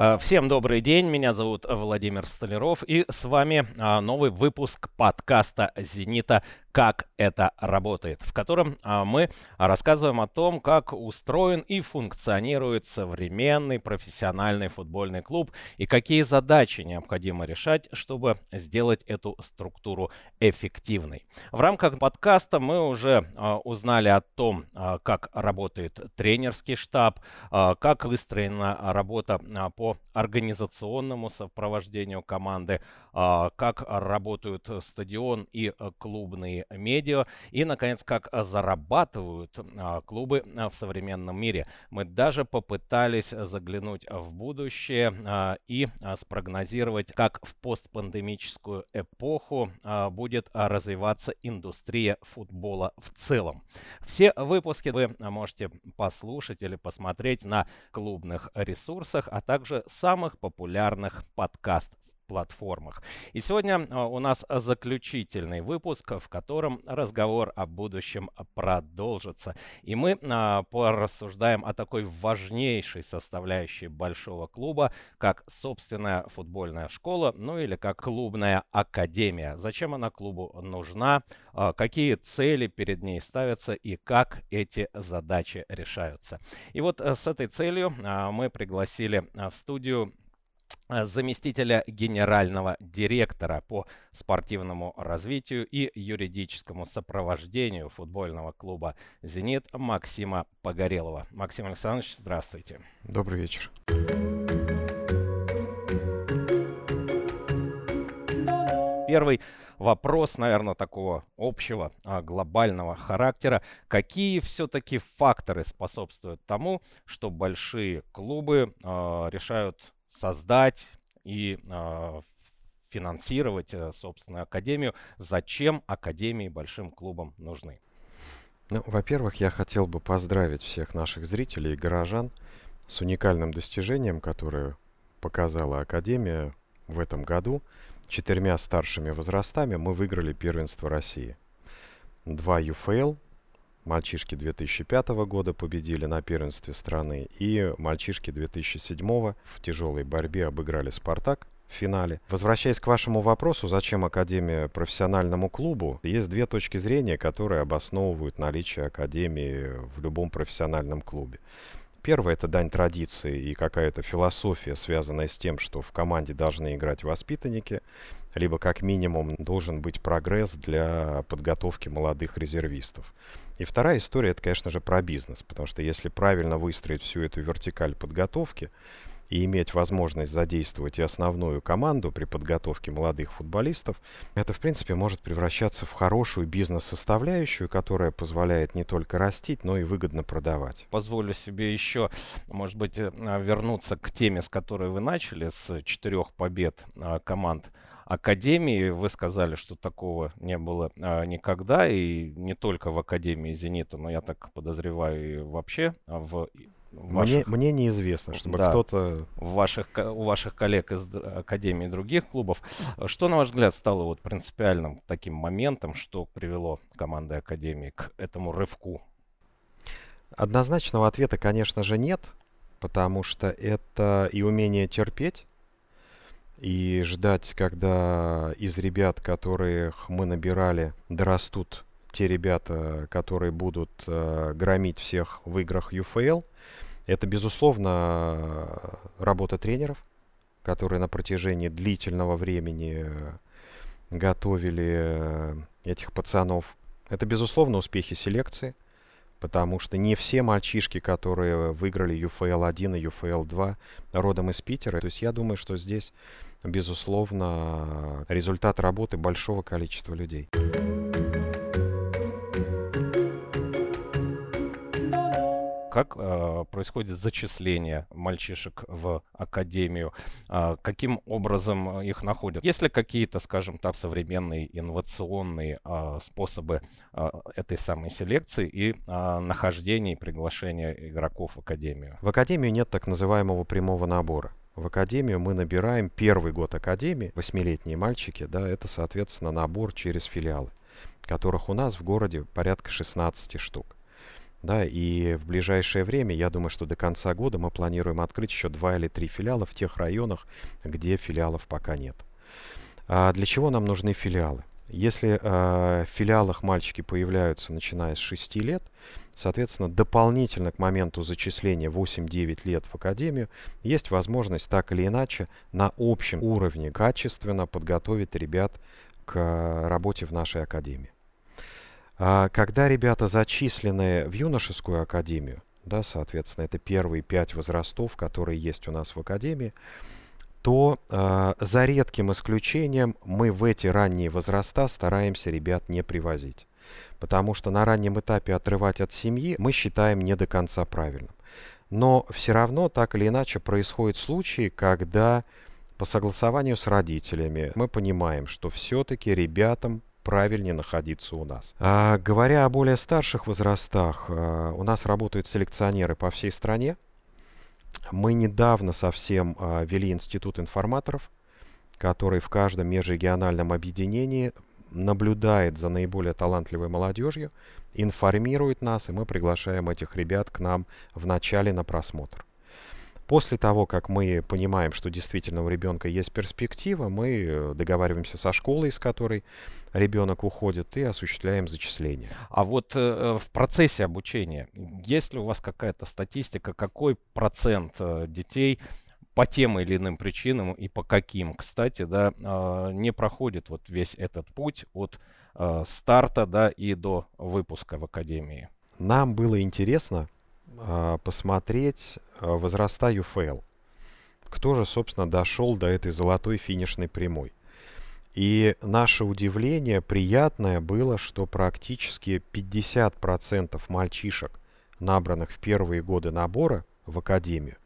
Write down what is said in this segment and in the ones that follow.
А, всем добрый день, меня зовут Владимир Столяров, и с вами а, новый выпуск подкаста «Зенита как это работает, в котором а, мы рассказываем о том, как устроен и функционирует современный профессиональный футбольный клуб и какие задачи необходимо решать, чтобы сделать эту структуру эффективной. В рамках подкаста мы уже а, узнали о том, а, как работает тренерский штаб, как выстроена работа по организационному сопровождению команды, как работают стадион и клубные медиа и, наконец, как зарабатывают а, клубы а, в современном мире. Мы даже попытались заглянуть в будущее а, и спрогнозировать, как в постпандемическую эпоху будет развиваться индустрия футбола в целом. Все выпуски вы можете послушать или посмотреть на клубных ресурсах, а также самых популярных подкаст платформах. И сегодня а, у нас заключительный выпуск, в котором разговор о будущем продолжится. И мы а, порассуждаем о такой важнейшей составляющей большого клуба, как собственная футбольная школа, ну или как клубная академия. Зачем она клубу нужна, а, какие цели перед ней ставятся и как эти задачи решаются. И вот с этой целью мы пригласили в студию Э, заместителя генерального директора по спортивному развитию и юридическому сопровождению футбольного клуба «Зенит» Максима Погорелова. Максим Александрович, здравствуйте. Добрый вечер. Первый вопрос, наверное, такого общего, а, глобального характера. Какие все-таки факторы способствуют тому, что большие клубы э, решают создать и э, финансировать э, собственную академию. Зачем академии большим клубам нужны? Ну, во-первых, я хотел бы поздравить всех наших зрителей и горожан с уникальным достижением, которое показала Академия в этом году. Четырьмя старшими возрастами мы выиграли первенство России. Два ЮФЛ, Мальчишки 2005 года победили на первенстве страны, и мальчишки 2007 в тяжелой борьбе обыграли «Спартак» в финале. Возвращаясь к вашему вопросу, зачем Академия профессиональному клубу, есть две точки зрения, которые обосновывают наличие Академии в любом профессиональном клубе. Первое – это дань традиции и какая-то философия, связанная с тем, что в команде должны играть воспитанники, либо как минимум должен быть прогресс для подготовки молодых резервистов. И вторая история, это, конечно же, про бизнес, потому что если правильно выстроить всю эту вертикаль подготовки и иметь возможность задействовать и основную команду при подготовке молодых футболистов, это, в принципе, может превращаться в хорошую бизнес-составляющую, которая позволяет не только растить, но и выгодно продавать. Позволю себе еще, может быть, э, вернуться к теме, с которой вы начали, с четырех побед а, команд Академии. Вы сказали, что такого не было а, никогда, и не только в Академии «Зенита», но я так подозреваю и вообще в Ваших, мне, мне неизвестно, чтобы да, кто-то... Ваших, у ваших коллег из Академии других клубов. Что, на ваш взгляд, стало вот принципиальным таким моментом, что привело команды Академии к этому рывку? Однозначного ответа, конечно же, нет, потому что это и умение терпеть, и ждать, когда из ребят, которых мы набирали, дорастут те ребята, которые будут э, громить всех в играх UFL, это, безусловно, работа тренеров, которые на протяжении длительного времени готовили э, этих пацанов. Это, безусловно, успехи селекции, потому что не все мальчишки, которые выиграли UFL-1 и UFL-2, родом из Питера. То есть я думаю, что здесь безусловно, результат работы большого количества людей. Как э, происходит зачисление мальчишек в академию, э, каким образом их находят. Есть ли какие-то, скажем так, современные инновационные э, способы э, этой самой селекции и э, нахождения и приглашения игроков в академию? В академию нет так называемого прямого набора в академию мы набираем первый год академии, восьмилетние мальчики, да, это, соответственно, набор через филиалы, которых у нас в городе порядка 16 штук. Да, и в ближайшее время, я думаю, что до конца года мы планируем открыть еще два или три филиала в тех районах, где филиалов пока нет. А для чего нам нужны филиалы? Если э, в филиалах мальчики появляются начиная с 6 лет, соответственно, дополнительно к моменту зачисления 8-9 лет в академию есть возможность так или иначе на общем уровне качественно подготовить ребят к работе в нашей академии. А когда ребята зачислены в юношескую академию, да, соответственно, это первые пять возрастов, которые есть у нас в академии, то э, за редким исключением мы в эти ранние возраста стараемся ребят не привозить. Потому что на раннем этапе отрывать от семьи мы считаем не до конца правильным. Но все равно так или иначе происходят случаи, когда по согласованию с родителями мы понимаем, что все-таки ребятам правильнее находиться у нас. А, говоря о более старших возрастах, а, у нас работают селекционеры по всей стране. Мы недавно совсем а, вели институт информаторов, который в каждом межрегиональном объединении наблюдает за наиболее талантливой молодежью, информирует нас, и мы приглашаем этих ребят к нам в начале на просмотр. После того, как мы понимаем, что действительно у ребенка есть перспектива, мы э, договариваемся со школой, из которой ребенок уходит, и осуществляем зачисление. А вот э, в процессе обучения, есть ли у вас какая-то статистика, какой процент э, детей по тем или иным причинам и по каким, кстати, да, э, не проходит вот весь этот путь от э, старта, да, и до выпуска в академии? Нам было интересно а, посмотреть а, возраста UFL. Кто же, собственно, дошел до этой золотой финишной прямой. И наше удивление приятное было, что практически 50% мальчишек, набранных в первые годы набора в академию,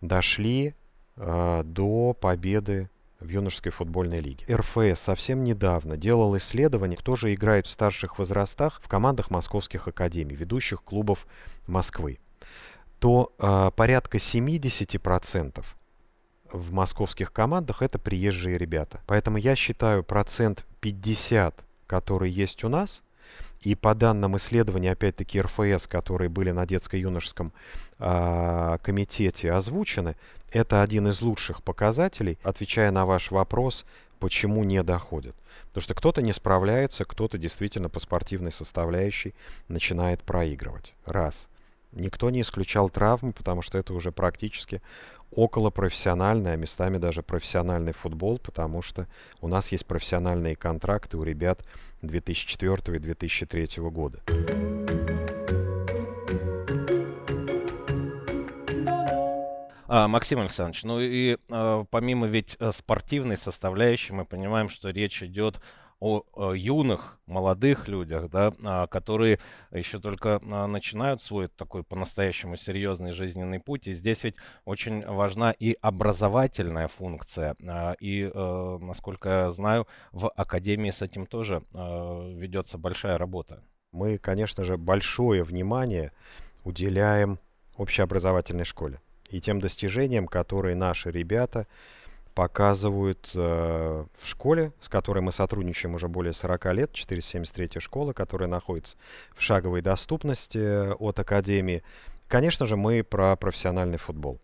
дошли э, до победы в юношеской футбольной лиге. РФС совсем недавно делал исследование, кто же играет в старших возрастах в командах московских академий, ведущих клубов Москвы. То э, порядка 70% в московских командах это приезжие ребята. Поэтому я считаю процент 50, который есть у нас, и по данным исследований, опять-таки РФС, которые были на детско-юношеском э, комитете озвучены, это один из лучших показателей, отвечая на ваш вопрос, почему не доходит. Потому что кто-то не справляется, кто-то действительно по спортивной составляющей начинает проигрывать. Раз. Никто не исключал травмы, потому что это уже практически около профессиональный, а местами даже профессиональный футбол, потому что у нас есть профессиональные контракты у ребят 2004 и 2003 года. А, Максим Александрович, ну и а, помимо ведь э, спортивной составляющей, мы понимаем, что речь идет о, юных, молодых людях, да, а, которые еще только а, начинают свой такой по-настоящему серьезный жизненный путь. И здесь ведь очень важна и образовательная функция. А, и, а, насколько я знаю, в Академии с этим тоже ведется большая работа. Мы, конечно же, большое внимание уделяем общеобразовательной школе и тем достижениям, которые наши ребята показывают э, в школе, с которой мы сотрудничаем уже более 40 лет, 473 школа, которая находится в шаговой доступности э, от Академии. Конечно же, мы про профессиональный футбол.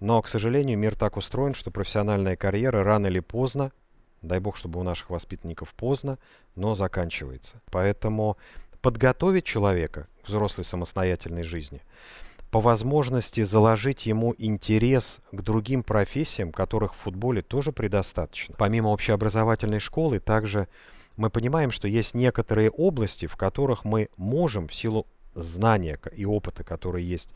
Но, к сожалению, мир так устроен, что профессиональная карьера рано или поздно, дай бог, чтобы у наших воспитанников поздно, но заканчивается. Поэтому подготовить человека к взрослой самостоятельной жизни – по возможности заложить ему интерес к другим профессиям, которых в футболе тоже предостаточно. Помимо общеобразовательной школы, также мы понимаем, что есть некоторые области, в которых мы можем в силу знания и опыта, который есть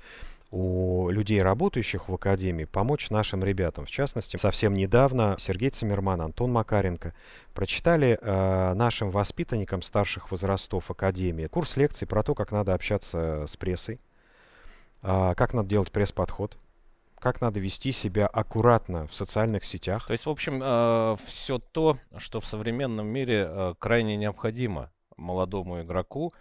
у людей, работающих в Академии, помочь нашим ребятам. В частности, совсем недавно Сергей Цимерман, Антон Макаренко прочитали э, нашим воспитанникам старших возрастов Академии курс лекций про то, как надо общаться с прессой, как надо делать пресс-подход, как надо вести себя аккуратно в социальных сетях. То есть, в общем, э, все то, что в современном мире э, крайне необходимо молодому игроку,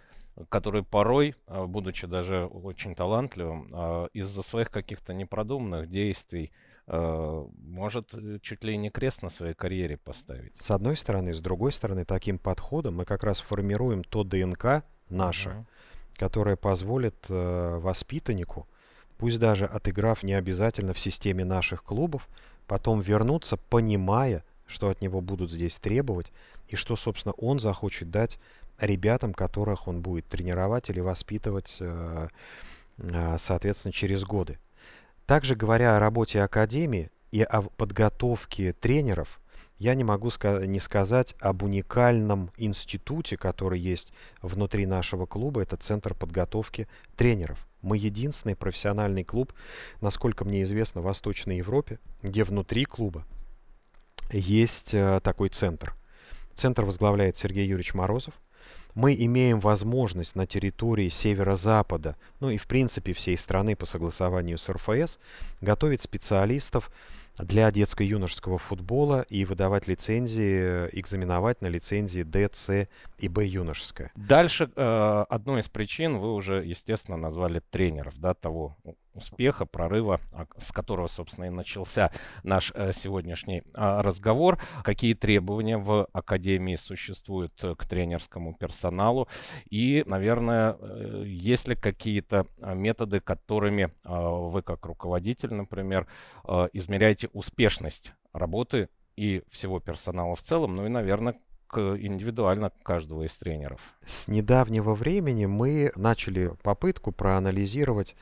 который порой, э, будучи даже очень талантливым, из-за своих каких-то непродуманных действий может чуть ли не крест на своей карьере поставить. С одной стороны, с другой стороны, таким подходом мы как раз формируем то ДНК наше, uh-huh которая позволит э, воспитаннику, пусть даже отыграв не обязательно в системе наших клубов, потом вернуться, понимая, что от него будут здесь требовать, и что, собственно, он захочет дать ребятам, которых он будет тренировать или воспитывать, э, э, соответственно, через годы. Также говоря о работе Академии и о подготовке тренеров, я не могу не сказать об уникальном институте, который есть внутри нашего клуба. Это Центр подготовки тренеров. Мы единственный профессиональный клуб, насколько мне известно, в Восточной Европе, где внутри клуба есть э, такой центр. Центр возглавляет Сергей Юрьевич Морозов. Мы имеем возможность на территории северо-запада, ну и в принципе всей страны по согласованию с РФС, готовить специалистов для детско-юношеского футбола и выдавать лицензии, экзаменовать на лицензии D, C и B юношеская. Дальше э, одной из причин вы уже, естественно, назвали тренеров, да, того успеха, прорыва, а, с которого, собственно, и начался наш э, сегодняшний а, разговор. Какие требования в Академии существуют э, к тренерскому персоналу? И, наверное, э, есть ли какие-то методы, которыми вы, как руководитель, например, измеряете успешность работы и всего персонала в целом, ну и, наверное, индивидуально каждого из тренеров. С недавнего времени мы начали попытку проанализировать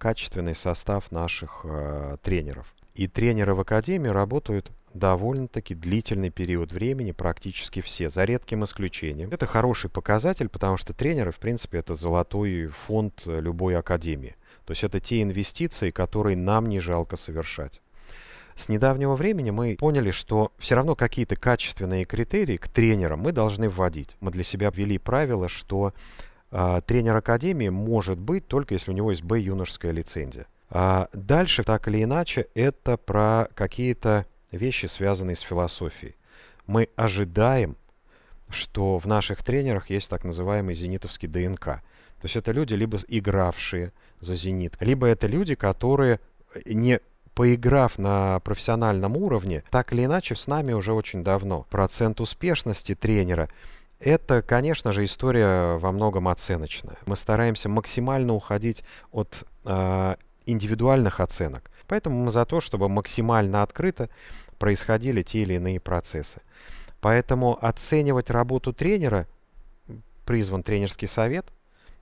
качественный состав наших э, тренеров. И тренеры в академии работают довольно-таки длительный период времени, практически все, за редким исключением. Это хороший показатель, потому что тренеры, в принципе, это золотой фонд любой академии. То есть это те инвестиции, которые нам не жалко совершать. С недавнего времени мы поняли, что все равно какие-то качественные критерии к тренерам мы должны вводить. Мы для себя ввели правило, что тренер академии может быть только если у него есть Б юношеская лицензия. А дальше, так или иначе, это про какие-то вещи, связанные с философией. Мы ожидаем, что в наших тренерах есть так называемый зенитовский ДНК. То есть это люди, либо игравшие за «Зенит», либо это люди, которые, не поиграв на профессиональном уровне, так или иначе с нами уже очень давно. Процент успешности тренера это, конечно же, история во многом оценочная. Мы стараемся максимально уходить от э, индивидуальных оценок. Поэтому мы за то, чтобы максимально открыто происходили те или иные процессы. Поэтому оценивать работу тренера призван тренерский совет.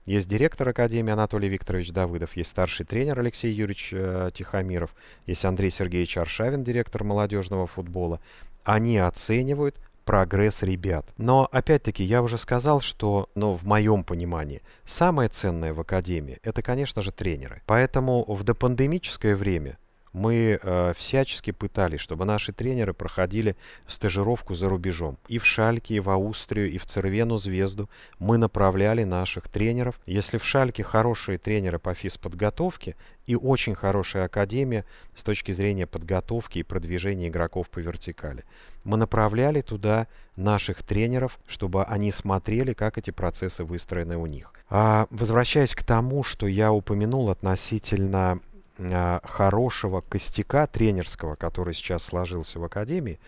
Есть директор Академии Анатолий Викторович Давыдов, есть старший тренер Алексей Юрьевич э, Тихомиров, есть Андрей Сергеевич Аршавин, директор молодежного футбола. Они оценивают прогресс ребят. Но, опять-таки, я уже сказал, что, ну, в моем понимании, самое ценное в академии – это, конечно же, тренеры. Поэтому в допандемическое время мы э, всячески пытались, чтобы наши тренеры проходили стажировку за рубежом. И в Шальке, и в Аустрию, и в Цервену Звезду мы направляли наших тренеров. Если в Шальке хорошие тренеры по физподготовке и очень хорошая академия с точки зрения подготовки и продвижения игроков по вертикали, мы направляли туда наших тренеров, чтобы они смотрели, как эти процессы выстроены у них. А возвращаясь к тому, что я упомянул относительно хорошего костяка тренерского, который сейчас сложился в Академии,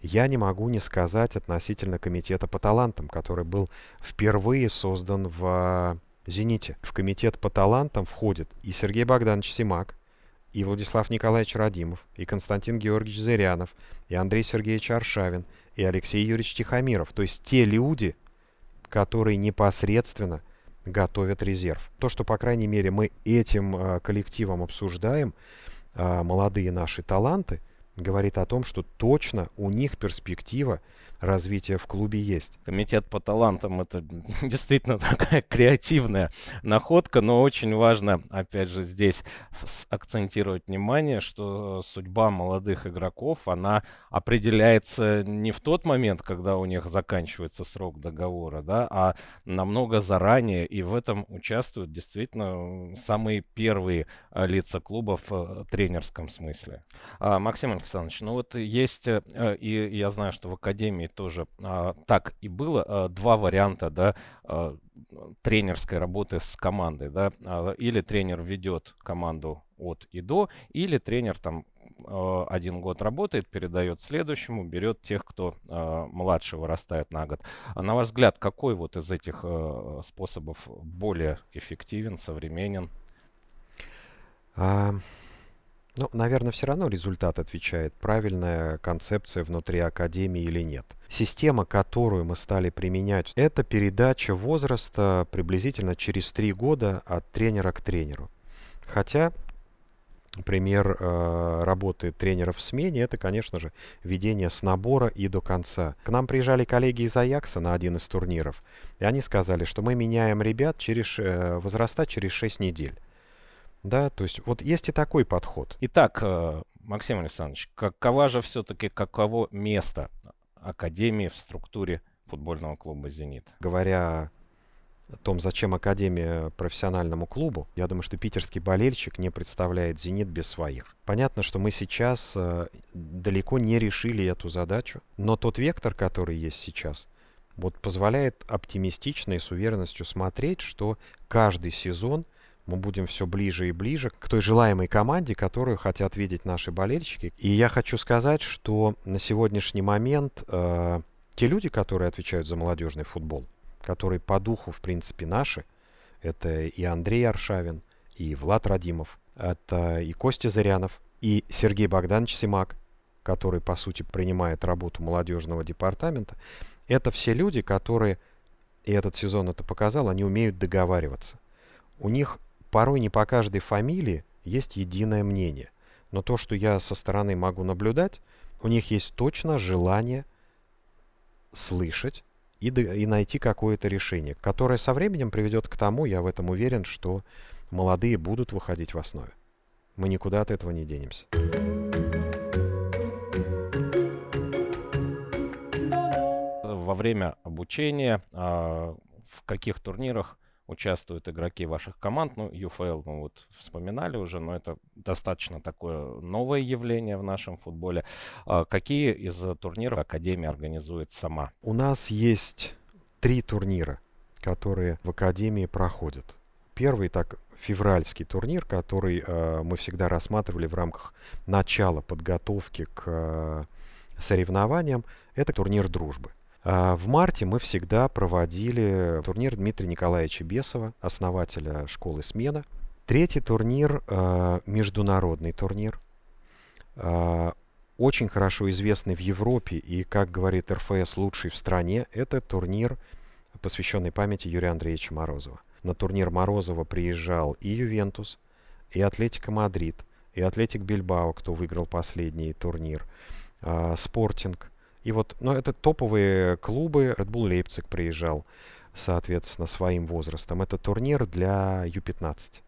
я не могу не сказать относительно комитета по талантам, который был впервые создан в а, «Зените». В комитет по талантам входит и Сергей Богданович Симак, и Владислав Николаевич Радимов, и Константин Георгиевич Зырянов, и Андрей Сергеевич Аршавин, и Алексей Юрьевич Тихомиров. То есть те люди, которые непосредственно – готовят резерв. То, что, по крайней мере, мы этим э, коллективом обсуждаем, э, молодые наши таланты, говорит о том, что точно у них перспектива развития в клубе есть. Комитет по талантам это действительно такая креативная находка, но очень важно, опять же, здесь акцентировать внимание, что судьба молодых игроков, она определяется не в тот момент, когда у них заканчивается срок договора, да, а намного заранее, и в этом участвуют действительно самые первые а, лица клуба в э, тренерском смысле. А, Максим Александрович, ну вот есть, э, и я знаю, что в Академии тоже а, так и было. А, два варианта, да, а, тренерской работы с командой, да, а, или тренер ведет команду от и до, или тренер там э, один год работает, передает следующему, берет тех, кто э, младше вырастает на год. А на ваш взгляд, какой вот из этих э, способов более эффективен, современен? А, ну, наверное, все равно результат отвечает, правильная концепция внутри академии или нет. Система, которую мы стали применять, это передача возраста приблизительно через три года от тренера к тренеру. Хотя пример э, работы тренеров в смене, это, конечно же, ведение с набора и до конца. К нам приезжали коллеги из Аякса на один из турниров, и они сказали, что мы меняем ребят через э, возраста через 6 недель. Да, то есть вот есть и такой подход. Итак, э, Максим Александрович, какова же все-таки, каково место Академии в структуре футбольного клуба «Зенит»? Говоря о том, зачем Академия профессиональному клубу, я думаю, что питерский болельщик не представляет «Зенит» без своих. Понятно, что мы сейчас э, далеко не решили эту задачу, но тот вектор, который есть сейчас, вот позволяет оптимистично и с уверенностью смотреть, что каждый сезон – мы будем все ближе и ближе к той желаемой команде, которую хотят видеть наши болельщики. И я хочу сказать, что на сегодняшний момент э, те люди, которые отвечают за молодежный футбол, которые по духу, в принципе, наши, это и Андрей Аршавин, и Влад Радимов, это и Костя Зырянов, и Сергей Богданович Симак, который, по сути, принимает работу молодежного департамента. Это все люди, которые, и этот сезон это показал, они умеют договариваться. У них порой не по каждой фамилии есть единое мнение. Но то, что я со стороны могу наблюдать, у них есть точно желание слышать и, и найти какое-то решение, которое со временем приведет к тому, я в этом уверен, что молодые будут выходить в основе. Мы никуда от этого не денемся. Во время обучения а, в каких турнирах участвуют игроки ваших команд. Ну, UFL мы вот вспоминали уже, но это достаточно такое новое явление в нашем футболе. А какие из турниров Академия организует сама? У нас есть три турнира, которые в Академии проходят. Первый так февральский турнир, который э, мы всегда рассматривали в рамках начала подготовки к э, соревнованиям, это турнир дружбы. А, в марте мы всегда проводили турнир Дмитрия Николаевича Бесова, основателя школы «Смена». Третий турнир а, – международный турнир, а, очень хорошо известный в Европе и, как говорит РФС, лучший в стране. Это турнир, посвященный памяти Юрия Андреевича Морозова. На турнир Морозова приезжал и Ювентус, и Атлетика Мадрид, и Атлетик Бильбао, кто выиграл последний турнир, Спортинг, и вот, но это топовые клубы. Red Bull Leipzig приезжал, соответственно, своим возрастом. Это турнир для Ю-15,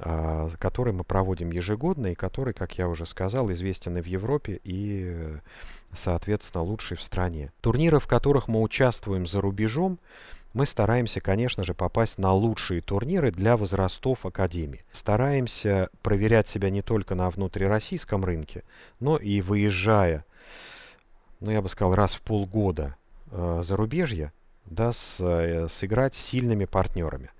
а, который мы проводим ежегодно и который, как я уже сказал, известен и в Европе, и, соответственно, лучший в стране. Турниры, в которых мы участвуем за рубежом, мы стараемся, конечно же, попасть на лучшие турниры для возрастов Академии. Стараемся проверять себя не только на внутрироссийском рынке, но и выезжая ну, я бы сказал, раз в полгода э, зарубежья, да, с, э, сыграть с сильными партнерами.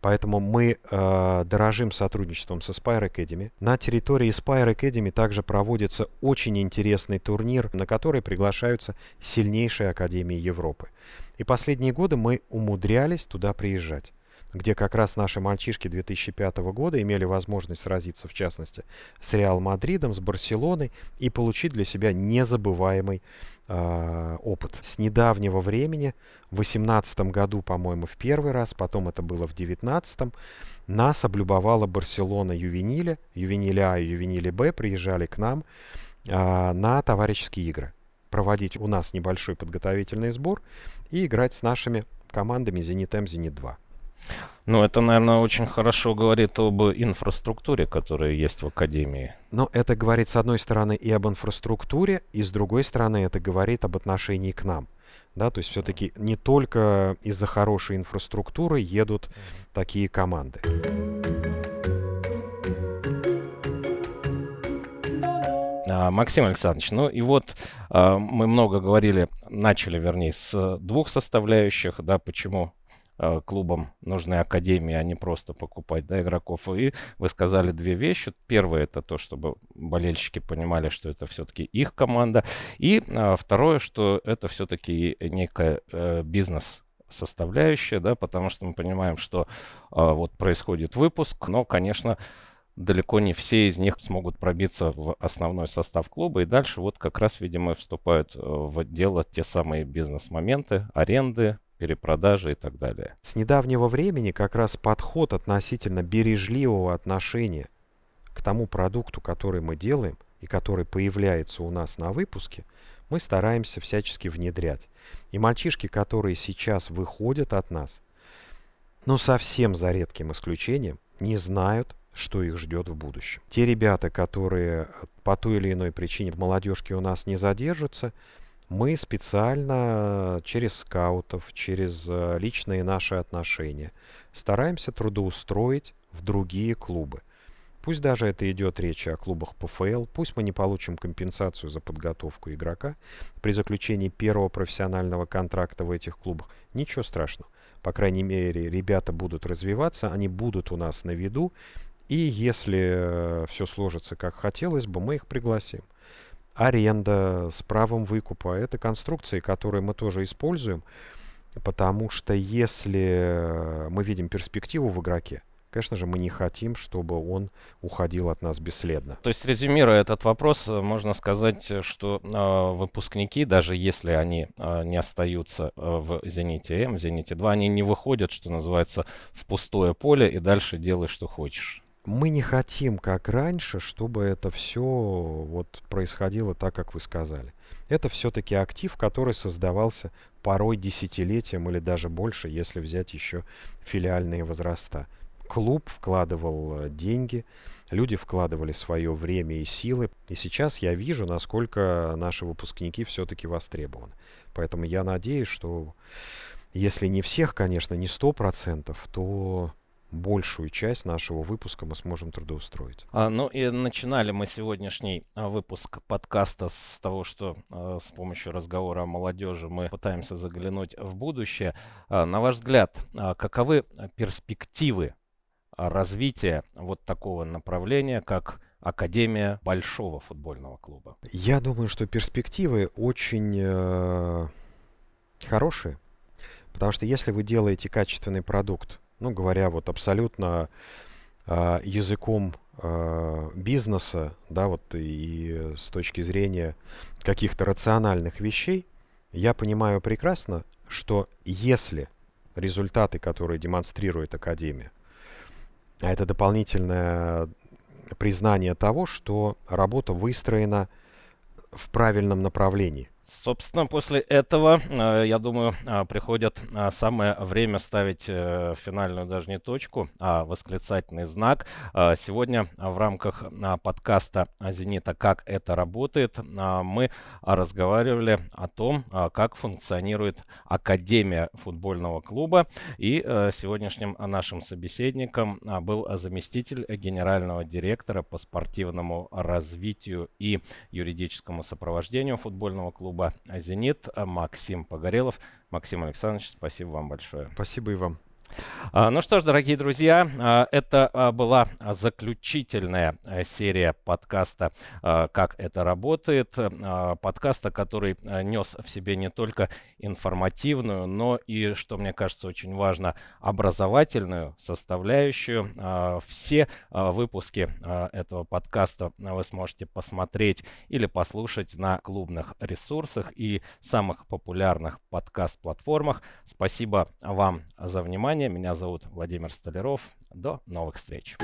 Поэтому мы э, дорожим сотрудничеством со Spire Academy. На территории Spire Academy также проводится очень интересный турнир, на который приглашаются сильнейшие академии Европы. И последние годы мы умудрялись туда приезжать где как раз наши мальчишки 2005 года имели возможность сразиться, в частности, с Реал Мадридом, с Барселоной и получить для себя незабываемый э, опыт. С недавнего времени, в 2018 году, по-моему, в первый раз, потом это было в 2019, нас облюбовала Барселона Ювениля, Ювениля А и Ювениля Б приезжали к нам э, на товарищеские игры проводить у нас небольшой подготовительный сбор и играть с нашими командами «Зенит М», «Зенит-2». Ну, это, наверное, очень хорошо говорит об инфраструктуре, которая есть в Академии. Но это говорит, с одной стороны, и об инфраструктуре, и с другой стороны, это говорит об отношении к нам. Да, то есть все-таки не только из-за хорошей инфраструктуры едут такие команды. А, Максим Александрович, ну и вот а, мы много говорили, начали, вернее, с двух составляющих, да, почему клубам нужны академии, а не просто покупать да, игроков. И вы сказали две вещи. Первое это то, чтобы болельщики понимали, что это все-таки их команда. И э, второе, что это все-таки некая э, бизнес составляющая, да, потому что мы понимаем, что э, вот происходит выпуск, но, конечно, далеко не все из них смогут пробиться в основной состав клуба. И дальше вот как раз, видимо, вступают э, в дело те самые бизнес-моменты, аренды, перепродажи и так далее. С недавнего времени как раз подход относительно бережливого отношения к тому продукту, который мы делаем и который появляется у нас на выпуске, мы стараемся всячески внедрять. И мальчишки, которые сейчас выходят от нас, но совсем за редким исключением, не знают, что их ждет в будущем. Те ребята, которые по той или иной причине в молодежке у нас не задержатся, мы специально через скаутов, через э, личные наши отношения стараемся трудоустроить в другие клубы. Пусть даже это идет речь о клубах ПФЛ, пусть мы не получим компенсацию за подготовку игрока при заключении первого профессионального контракта в этих клубах. Ничего страшного. По крайней мере, ребята будут развиваться, они будут у нас на виду, и если э, все сложится как хотелось бы, мы их пригласим. Аренда с правом выкупа – это конструкции, которые мы тоже используем, потому что если мы видим перспективу в игроке, конечно же, мы не хотим, чтобы он уходил от нас бесследно. То есть, резюмируя этот вопрос, можно сказать, что э, выпускники, даже если они э, не остаются э, в «Зените М», в «Зените-2», они не выходят, что называется, в пустое поле и дальше делай, что хочешь мы не хотим, как раньше, чтобы это все вот происходило так, как вы сказали. Это все-таки актив, который создавался порой десятилетием или даже больше, если взять еще филиальные возраста. Клуб вкладывал э, деньги, люди вкладывали свое время и силы. И сейчас я вижу, насколько наши выпускники все-таки востребованы. Поэтому я надеюсь, что если не всех, конечно, не сто процентов, то большую часть нашего выпуска мы сможем трудоустроить. А, ну и начинали мы сегодняшний а, выпуск подкаста с того, что а, с помощью разговора о молодежи мы пытаемся заглянуть в будущее. А, на ваш взгляд, а, каковы перспективы а, развития вот такого направления, как Академия большого футбольного клуба? Я думаю, что перспективы очень э, хорошие, потому что если вы делаете качественный продукт, ну, говоря вот абсолютно э, языком э, бизнеса, да, вот и с точки зрения каких-то рациональных вещей, я понимаю прекрасно, что если результаты, которые демонстрирует Академия, а это дополнительное признание того, что работа выстроена в правильном направлении – Собственно, после этого, э, я думаю, э, приходит э, самое время ставить финальную даже не точку, а восклицательный знак. Сегодня в рамках подкаста «Зенита. Как это работает» мы разговаривали о том, как функционирует Академия футбольного клуба. И сегодняшним нашим собеседником был заместитель генерального директора по спортивному развитию и юридическому сопровождению футбольного клуба клуба «Зенит» Максим Погорелов. Максим Александрович, спасибо вам большое. Спасибо и вам. А, ну что ж, дорогие друзья, а, это а, была заключительная серия подкаста «Как это работает». Подкаста, который нес в себе не только информативную, но и, что мне кажется очень важно, образовательную составляющую. Все выпуски этого подкаста вы сможете посмотреть или послушать на клубных ресурсах и самых популярных подкаст-платформах. Спасибо вам за внимание внимание. Меня зовут Владимир Столяров. До новых встреч.